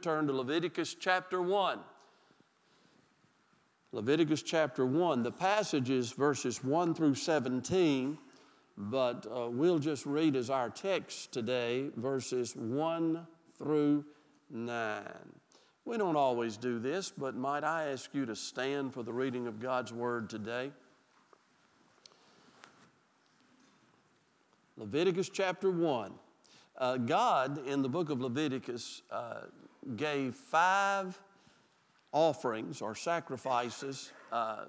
turn to Leviticus chapter 1. Leviticus chapter 1. The passage is verses 1 through 17, but uh, we'll just read as our text today verses 1 through 9. We don't always do this, but might I ask you to stand for the reading of God's Word today? Leviticus chapter 1. Uh, God, in the book of Leviticus, uh, gave five offerings or sacrifices uh,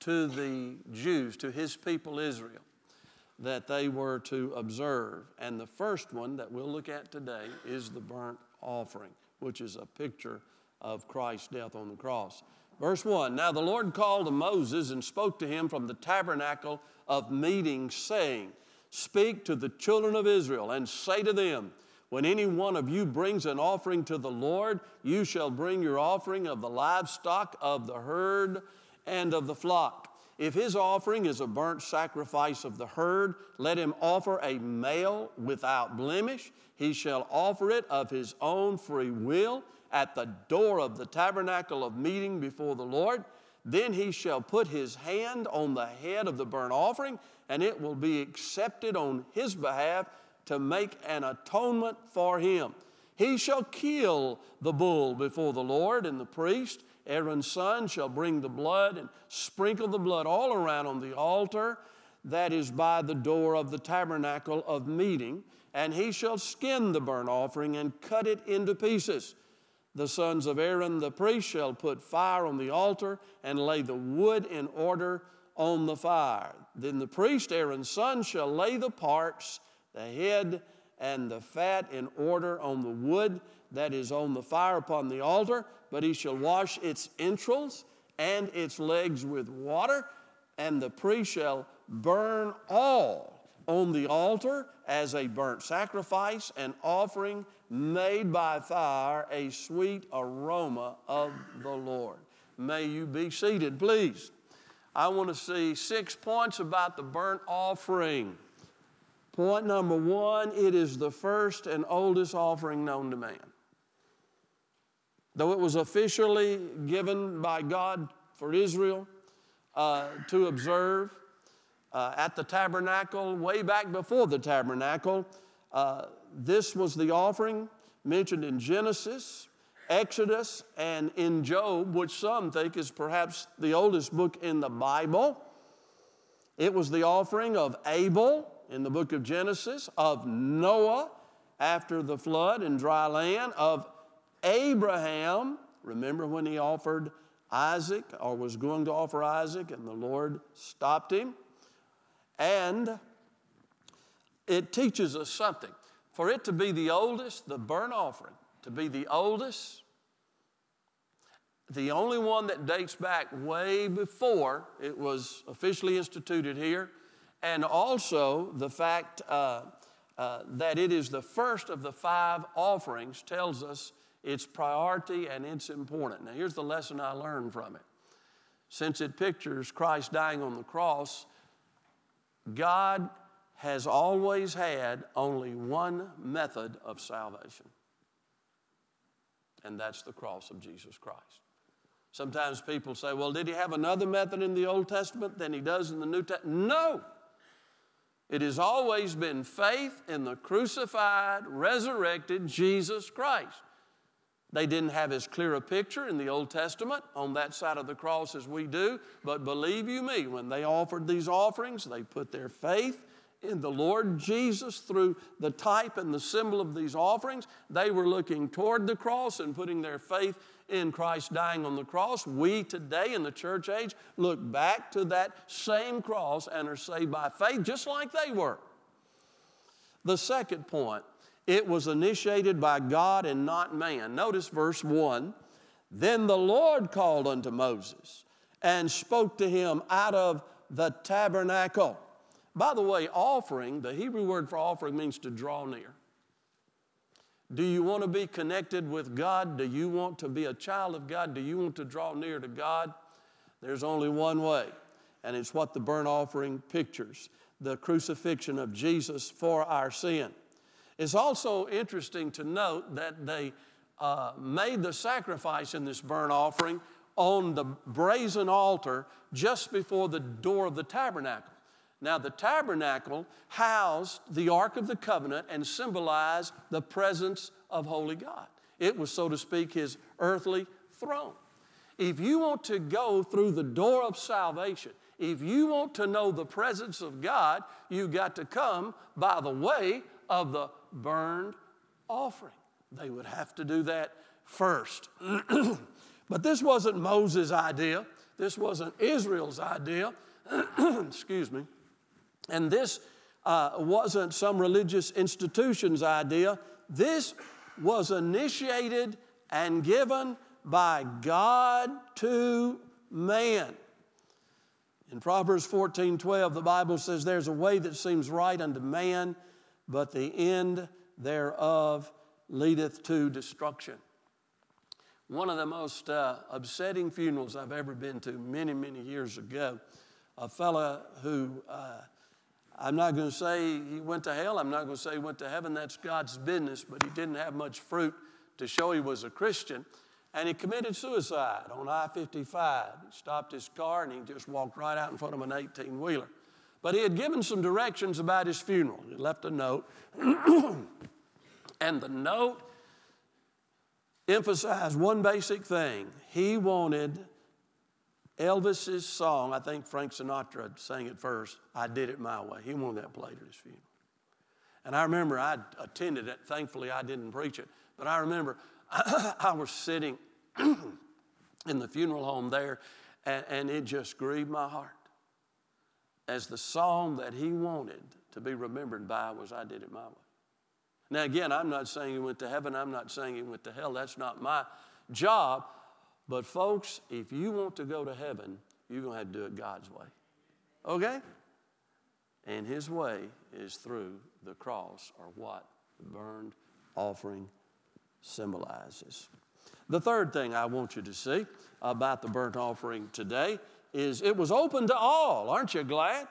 to the Jews, to his people Israel, that they were to observe. And the first one that we'll look at today is the burnt offering, which is a picture of Christ's death on the cross. Verse 1 Now the Lord called to Moses and spoke to him from the tabernacle of meeting, saying, Speak to the children of Israel and say to them, When any one of you brings an offering to the Lord, you shall bring your offering of the livestock, of the herd, and of the flock. If his offering is a burnt sacrifice of the herd, let him offer a male without blemish. He shall offer it of his own free will at the door of the tabernacle of meeting before the Lord. Then he shall put his hand on the head of the burnt offering, and it will be accepted on his behalf to make an atonement for him. He shall kill the bull before the Lord, and the priest, Aaron's son, shall bring the blood and sprinkle the blood all around on the altar that is by the door of the tabernacle of meeting, and he shall skin the burnt offering and cut it into pieces. The sons of Aaron the priest shall put fire on the altar and lay the wood in order on the fire. Then the priest, Aaron's son, shall lay the parts, the head, and the fat in order on the wood that is on the fire upon the altar, but he shall wash its entrails and its legs with water, and the priest shall burn all on the altar as a burnt sacrifice, an offering made by fire, a sweet aroma of the Lord. May you be seated, please. I want to see six points about the burnt offering. Point number one it is the first and oldest offering known to man. Though it was officially given by God for Israel uh, to observe, uh, at the tabernacle, way back before the tabernacle. Uh, this was the offering mentioned in Genesis, Exodus, and in Job, which some think is perhaps the oldest book in the Bible. It was the offering of Abel in the book of Genesis, of Noah after the flood in dry land, of Abraham. Remember when he offered Isaac or was going to offer Isaac and the Lord stopped him? And it teaches us something. For it to be the oldest, the burnt offering, to be the oldest, the only one that dates back way before it was officially instituted here, and also the fact uh, uh, that it is the first of the five offerings tells us its priority and its importance. Now, here's the lesson I learned from it. Since it pictures Christ dying on the cross, God has always had only one method of salvation, and that's the cross of Jesus Christ. Sometimes people say, well, did he have another method in the Old Testament than he does in the New Testament? No. It has always been faith in the crucified, resurrected Jesus Christ. They didn't have as clear a picture in the Old Testament on that side of the cross as we do, but believe you me, when they offered these offerings, they put their faith in the Lord Jesus through the type and the symbol of these offerings. They were looking toward the cross and putting their faith in Christ dying on the cross. We today in the church age look back to that same cross and are saved by faith just like they were. The second point it was initiated by God and not man. Notice verse 1 Then the Lord called unto Moses and spoke to him out of the tabernacle. By the way, offering, the Hebrew word for offering means to draw near. Do you want to be connected with God? Do you want to be a child of God? Do you want to draw near to God? There's only one way, and it's what the burnt offering pictures the crucifixion of Jesus for our sin. It's also interesting to note that they uh, made the sacrifice in this burnt offering on the brazen altar just before the door of the tabernacle. Now, the tabernacle housed the Ark of the Covenant and symbolized the presence of Holy God. It was, so to speak, his earthly throne. If you want to go through the door of salvation, if you want to know the presence of God, you've got to come by the way of the burned offering. They would have to do that first. but this wasn't Moses' idea, this wasn't Israel's idea. Excuse me. And this uh, wasn't some religious institution's idea. This was initiated and given by God to man. In Proverbs 14 12, the Bible says, There's a way that seems right unto man, but the end thereof leadeth to destruction. One of the most uh, upsetting funerals I've ever been to many, many years ago, a fellow who uh, I'm not going to say he went to hell, I'm not going to say he went to heaven, that's God's business, but he didn't have much fruit to show he was a Christian. And he committed suicide on I 55. He stopped his car and he just walked right out in front of an 18 wheeler. But he had given some directions about his funeral. He left a note. and the note emphasized one basic thing he wanted Elvis's song, I think Frank Sinatra sang it first, I Did It My Way. He wanted that played at his funeral. And I remember I attended it. Thankfully, I didn't preach it. But I remember I was sitting in the funeral home there, and, and it just grieved my heart. As the song that he wanted to be remembered by was I Did It My Way. Now, again, I'm not saying he went to heaven, I'm not saying he went to hell. That's not my job. But, folks, if you want to go to heaven, you're going to have to do it God's way. Okay? And His way is through the cross, or what the burned offering symbolizes. The third thing I want you to see about the burnt offering today is it was open to all. Aren't you glad?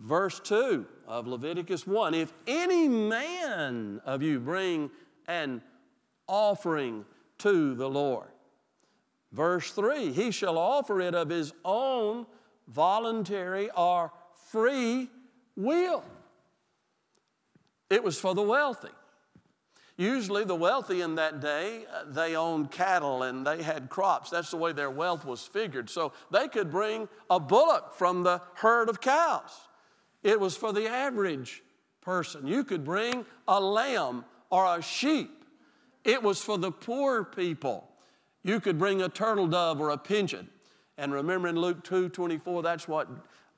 Verse 2 of Leviticus 1 If any man of you bring an offering to the Lord, Verse 3 He shall offer it of his own voluntary or free will. It was for the wealthy. Usually, the wealthy in that day, uh, they owned cattle and they had crops. That's the way their wealth was figured. So they could bring a bullock from the herd of cows. It was for the average person. You could bring a lamb or a sheep. It was for the poor people. You could bring a turtle dove or a pigeon. And remember in Luke 2 24, that's what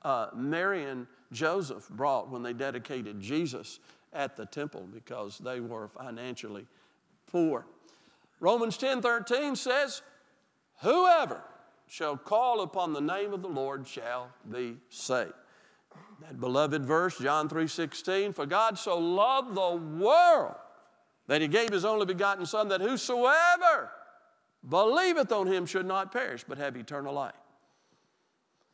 uh, Mary and Joseph brought when they dedicated Jesus at the temple because they were financially poor. Romans 10 13 says, Whoever shall call upon the name of the Lord shall be saved. That beloved verse, John 3 16, for God so loved the world that he gave his only begotten Son, that whosoever believeth on him should not perish, but have eternal life.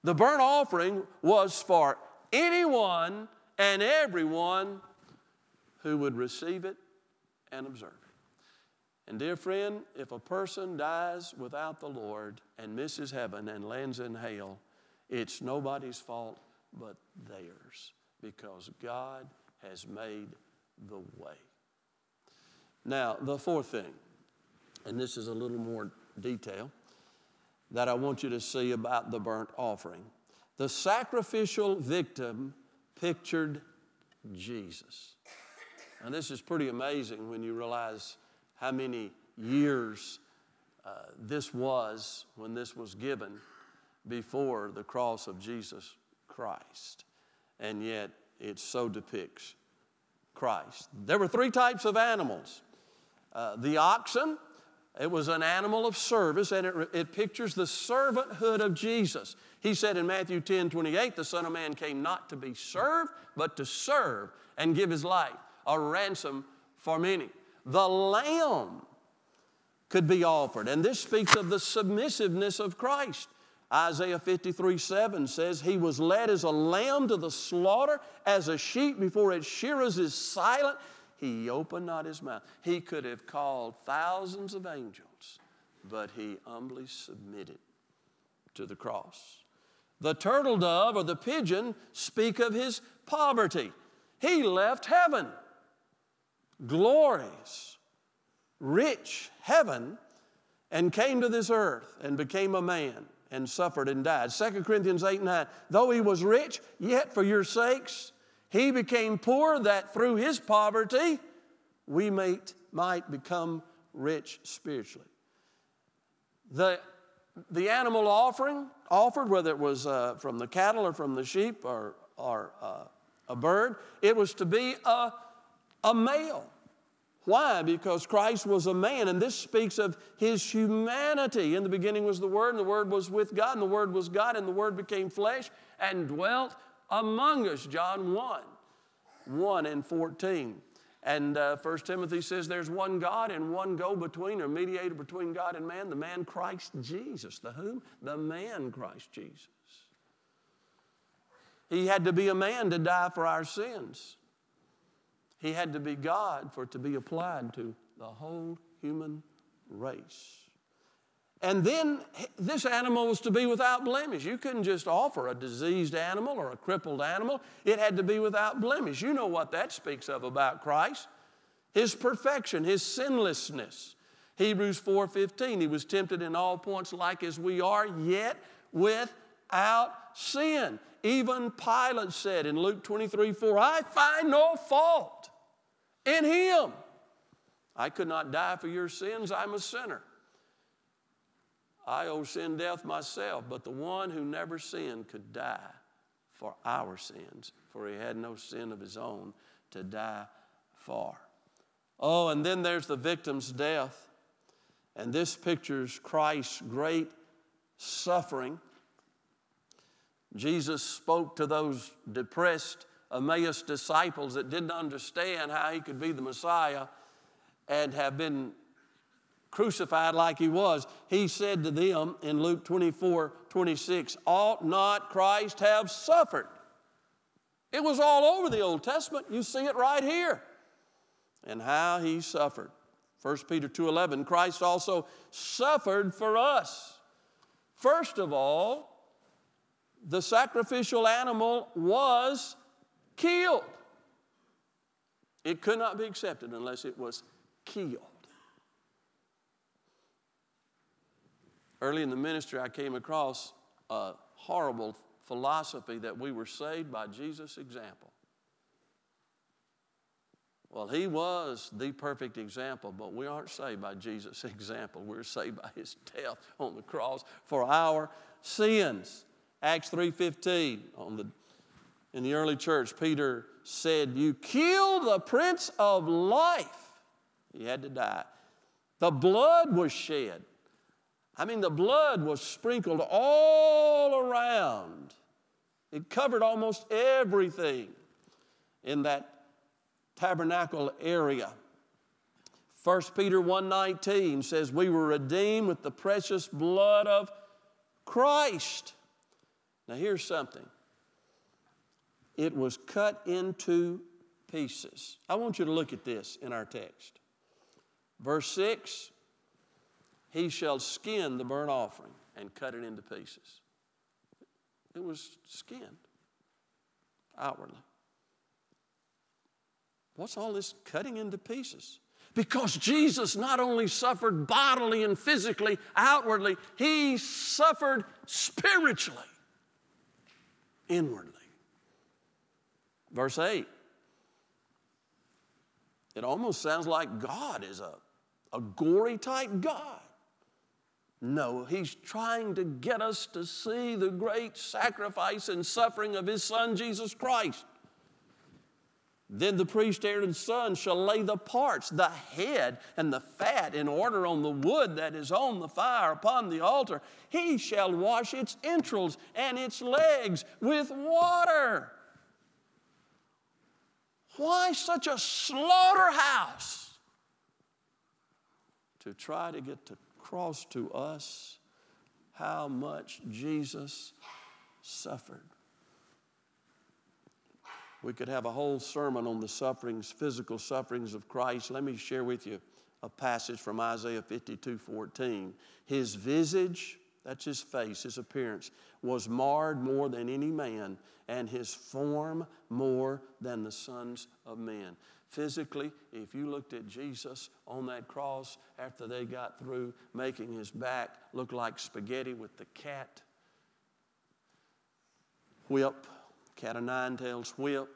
The burnt offering was for anyone and everyone who would receive it and observe it. And, dear friend, if a person dies without the Lord and misses heaven and lands in hell, it's nobody's fault but theirs because God has made the way. Now, the fourth thing and this is a little more detail that I want you to see about the burnt offering. The sacrificial victim pictured Jesus. And this is pretty amazing when you realize how many years uh, this was when this was given before the cross of Jesus Christ. And yet it so depicts Christ. There were three types of animals uh, the oxen, it was an animal of service, and it, it pictures the servanthood of Jesus. He said in Matthew 10 28, the Son of Man came not to be served, but to serve and give his life a ransom for many. The lamb could be offered, and this speaks of the submissiveness of Christ. Isaiah 53 7 says, He was led as a lamb to the slaughter, as a sheep before its shearers is silent, he opened not his mouth. He could have called thousands of angels, but he humbly submitted to the cross. The turtle dove or the pigeon speak of his poverty. He left heaven, glorious, rich heaven, and came to this earth and became a man and suffered and died. 2 Corinthians 8 9. Though he was rich, yet for your sakes he became poor, that through his poverty we might, might become rich spiritually. The, the animal offering offered, whether it was uh, from the cattle or from the sheep or, or uh, a bird, it was to be a, a male. Why? Because Christ was a man, and this speaks of his humanity. In the beginning was the Word, and the Word was with God, and the Word was God, and the Word became flesh and dwelt among us. John 1 1 and 14. And uh, 1 Timothy says there's one God and one go between, or mediator between God and man, the man Christ Jesus. The whom? The man Christ Jesus. He had to be a man to die for our sins. He had to be God for it to be applied to the whole human race. And then this animal was to be without blemish. You couldn't just offer a diseased animal or a crippled animal. It had to be without blemish. You know what that speaks of about Christ. His perfection, his sinlessness. Hebrews 4:15, he was tempted in all points like as we are, yet without sin. Even Pilate said in Luke 23, 4, I find no fault in him. I could not die for your sins, I'm a sinner. I owe sin death myself, but the one who never sinned could die for our sins, for he had no sin of his own to die for. Oh, and then there's the victim's death. And this pictures Christ's great suffering. Jesus spoke to those depressed Emmaus disciples that didn't understand how he could be the Messiah and have been crucified like he was, he said to them in Luke 24 26, Ought not Christ have suffered? It was all over the Old Testament. You see it right here. And how he suffered. 1 Peter 2:11 Christ also suffered for us. First of all, the sacrificial animal was killed. It could not be accepted unless it was killed. Early in the ministry, I came across a horrible philosophy that we were saved by Jesus' example. Well, he was the perfect example, but we aren't saved by Jesus' example. We're saved by his death on the cross for our sins. Acts 3:15 on the in the early church, Peter said, "You killed the prince of life." He had to die. The blood was shed. I mean, the blood was sprinkled all around. It covered almost everything in that tabernacle area. 1 Peter 1:19 says we were redeemed with the precious blood of Christ. Now here's something. It was cut into pieces. I want you to look at this in our text. Verse 6 he shall skin the burnt offering and cut it into pieces. It was skinned outwardly. What's all this cutting into pieces? Because Jesus not only suffered bodily and physically, outwardly, he suffered spiritually, inwardly. Verse 8. It almost sounds like God is a, a gory type God. No, he's trying to get us to see the great sacrifice and suffering of his son Jesus Christ. Then the priest Aaron's son shall lay the parts, the head and the fat, in order on the wood that is on the fire upon the altar. He shall wash its entrails and its legs with water. Why such a slaughterhouse? To try to get to across to us how much Jesus suffered. We could have a whole sermon on the sufferings, physical sufferings of Christ. Let me share with you a passage from Isaiah 52 14. His visage, that's his face, his appearance, was marred more than any man, and his form more than the sons of men. Physically, if you looked at Jesus on that cross after they got through making his back look like spaghetti with the cat whip, cat of nine tails whip,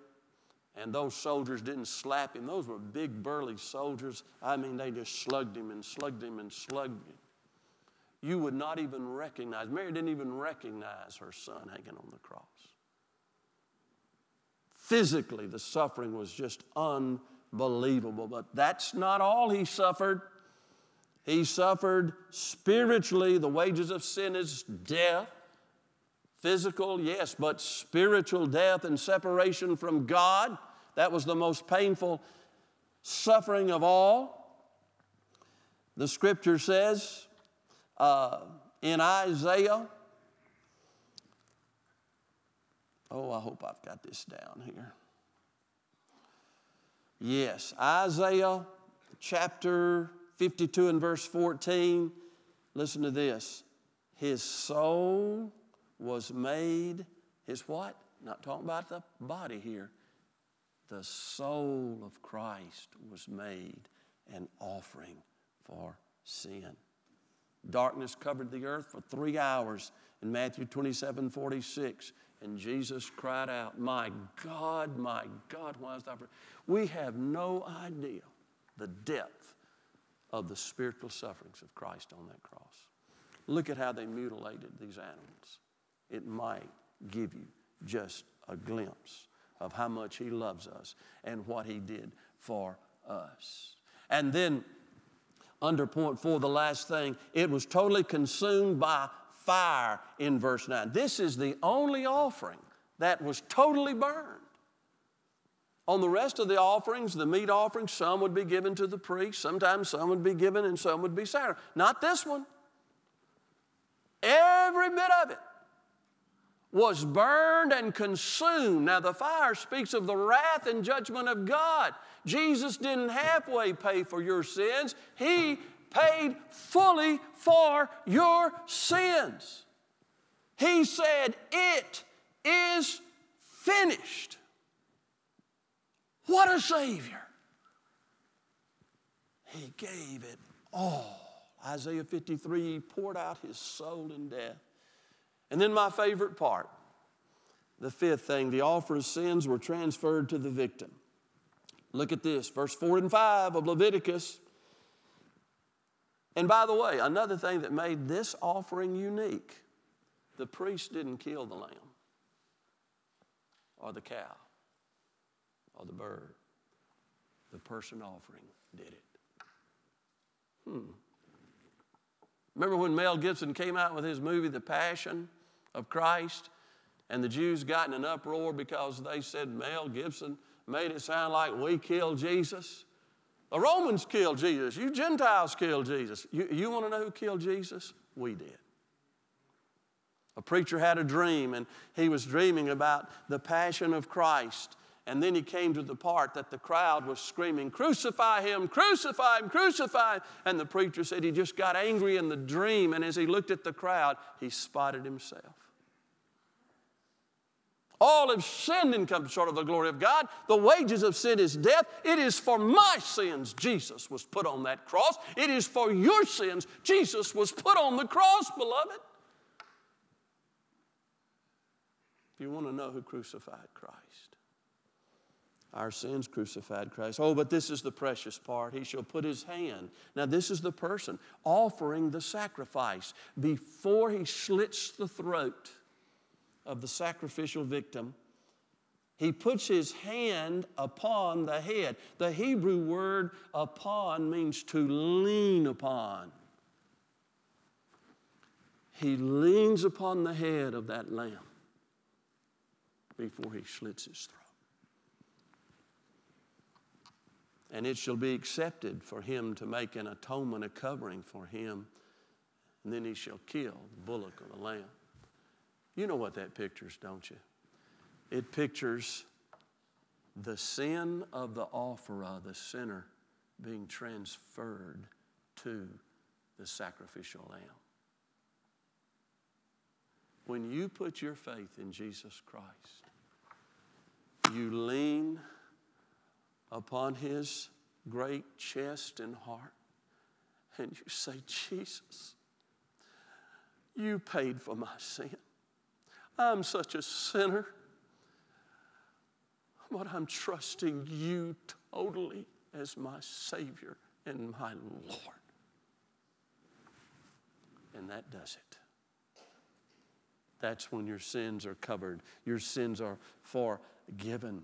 and those soldiers didn't slap him. Those were big, burly soldiers. I mean, they just slugged him and slugged him and slugged him. You would not even recognize, Mary didn't even recognize her son hanging on the cross. Physically, the suffering was just unbelievable. But that's not all he suffered. He suffered spiritually. The wages of sin is death. Physical, yes, but spiritual death and separation from God. That was the most painful suffering of all. The scripture says uh, in Isaiah, oh, I hope I've got this down here. Yes, Isaiah chapter 52 and verse 14. Listen to this. His soul was made, his what? Not talking about the body here. The soul of Christ was made an offering for sin. Darkness covered the earth for three hours in Matthew 27 46. And Jesus cried out, My God, my God, why is thou? We have no idea the depth of the spiritual sufferings of Christ on that cross. Look at how they mutilated these animals it might give you just a glimpse of how much He loves us and what He did for us. And then, under point four, the last thing, it was totally consumed by fire in verse 9. This is the only offering that was totally burned. On the rest of the offerings, the meat offerings, some would be given to the priest, sometimes some would be given and some would be sacrificed. Not this one. Every bit of it was burned and consumed. Now, the fire speaks of the wrath and judgment of God. Jesus didn't halfway pay for your sins, He paid fully for your sins. He said, It is finished. What a Savior! He gave it all. Isaiah 53, He poured out His soul in death. And then my favorite part, the fifth thing, the offer of sins were transferred to the victim. Look at this, verse 4 and 5 of Leviticus. And by the way, another thing that made this offering unique the priest didn't kill the lamb or the cow or the bird. The person offering did it. Hmm. Remember when Mel Gibson came out with his movie, The Passion? of Christ, and the Jews got in an uproar because they said Mel Gibson made it sound like we killed Jesus. The Romans killed Jesus. You Gentiles killed Jesus. You, you want to know who killed Jesus? We did. A preacher had a dream, and he was dreaming about the passion of Christ. And then he came to the part that the crowd was screaming, Crucify him, crucify him, crucify him. And the preacher said he just got angry in the dream, and as he looked at the crowd, he spotted himself. All have sinned and come short of the glory of God. The wages of sin is death. It is for my sins Jesus was put on that cross. It is for your sins Jesus was put on the cross, beloved. If you want to know who crucified Christ, our sins crucified Christ. Oh, but this is the precious part. He shall put his hand. Now, this is the person offering the sacrifice before he slits the throat of the sacrificial victim, he puts his hand upon the head. The Hebrew word upon means to lean upon. He leans upon the head of that lamb before he slits his throat. And it shall be accepted for him to make an atonement, a covering for him. And then he shall kill the bullock or the lamb. You know what that pictures, don't you? It pictures the sin of the offerer, the sinner, being transferred to the sacrificial lamb. When you put your faith in Jesus Christ, you lean upon his great chest and heart, and you say, Jesus, you paid for my sin. I'm such a sinner, but I'm trusting you totally as my Savior and my Lord. And that does it. That's when your sins are covered, your sins are forgiven.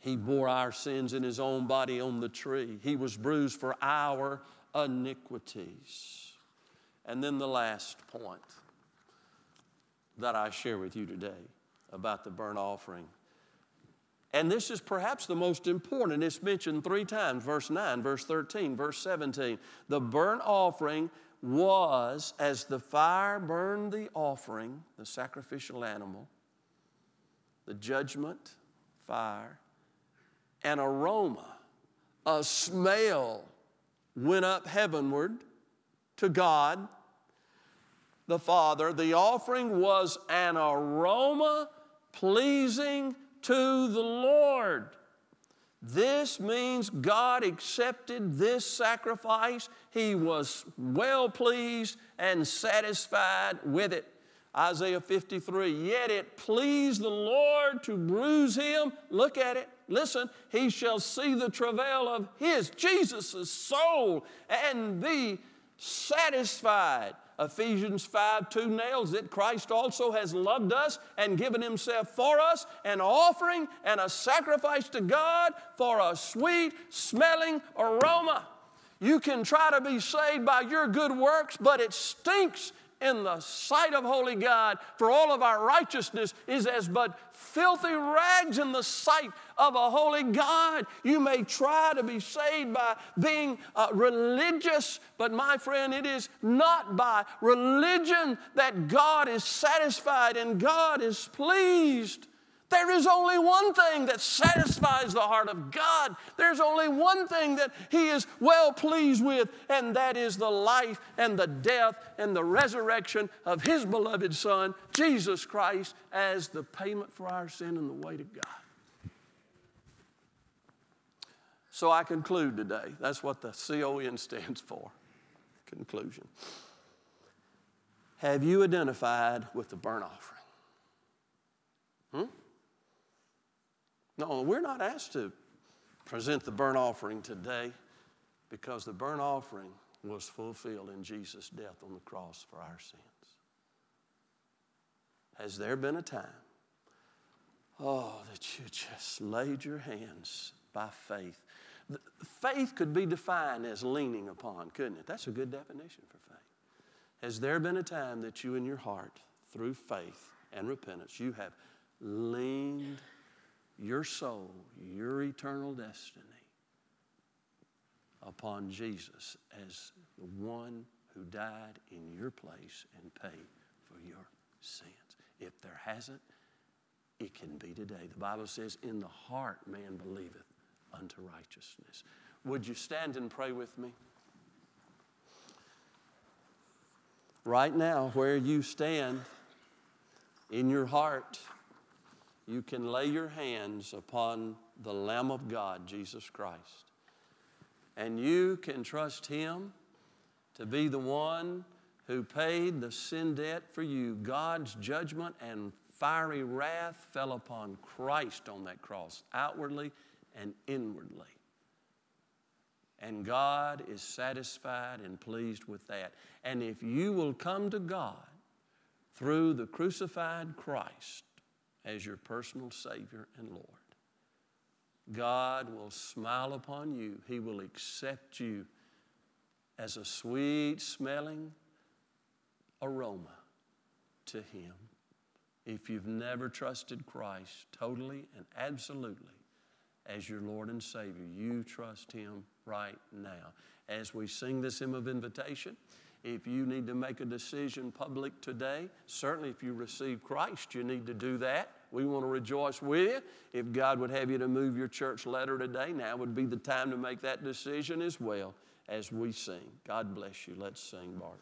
He bore our sins in his own body on the tree. He was bruised for our iniquities. And then the last point that I share with you today about the burnt offering. And this is perhaps the most important. It's mentioned three times verse 9, verse 13, verse 17. The burnt offering was as the fire burned the offering, the sacrificial animal, the judgment, fire, an aroma, a smell went up heavenward to God the Father. The offering was an aroma pleasing to the Lord. This means God accepted this sacrifice. He was well pleased and satisfied with it. Isaiah 53, yet it pleased the Lord to bruise him. Look at it. Listen, he shall see the travail of his, Jesus' soul, and be satisfied. Ephesians 5 2 nails it. Christ also has loved us and given himself for us, an offering and a sacrifice to God for a sweet smelling aroma. You can try to be saved by your good works, but it stinks in the sight of holy God, for all of our righteousness is as but filthy rags in the sight of a holy God. You may try to be saved by being uh, religious, but my friend, it is not by religion that God is satisfied and God is pleased. There is only one thing that satisfies the heart of God. There's only one thing that He is well pleased with, and that is the life and the death and the resurrection of His beloved Son, Jesus Christ, as the payment for our sin and the way to God. So I conclude today. That's what the CON stands for. Conclusion. Have you identified with the burnt offering? Hmm? No, we're not asked to present the burnt offering today because the burnt offering was fulfilled in Jesus' death on the cross for our sins. Has there been a time, oh, that you just laid your hands by faith? Faith could be defined as leaning upon, couldn't it? That's a good definition for faith. Has there been a time that you in your heart, through faith and repentance, you have leaned your soul, your eternal destiny upon Jesus as the one who died in your place and paid for your sins. If there hasn't, it can be today. The Bible says, In the heart man believeth unto righteousness. Would you stand and pray with me? Right now, where you stand in your heart, you can lay your hands upon the Lamb of God, Jesus Christ. And you can trust Him to be the one who paid the sin debt for you. God's judgment and fiery wrath fell upon Christ on that cross, outwardly and inwardly. And God is satisfied and pleased with that. And if you will come to God through the crucified Christ, as your personal Savior and Lord. God will smile upon you. He will accept you as a sweet smelling aroma to Him. If you've never trusted Christ totally and absolutely as your Lord and Savior, you trust Him right now. As we sing this hymn of invitation, if you need to make a decision public today, certainly if you receive Christ, you need to do that We want to rejoice with you. If God would have you to move your church letter today, now would be the time to make that decision as well as we sing. God bless you. Let's sing, Bart.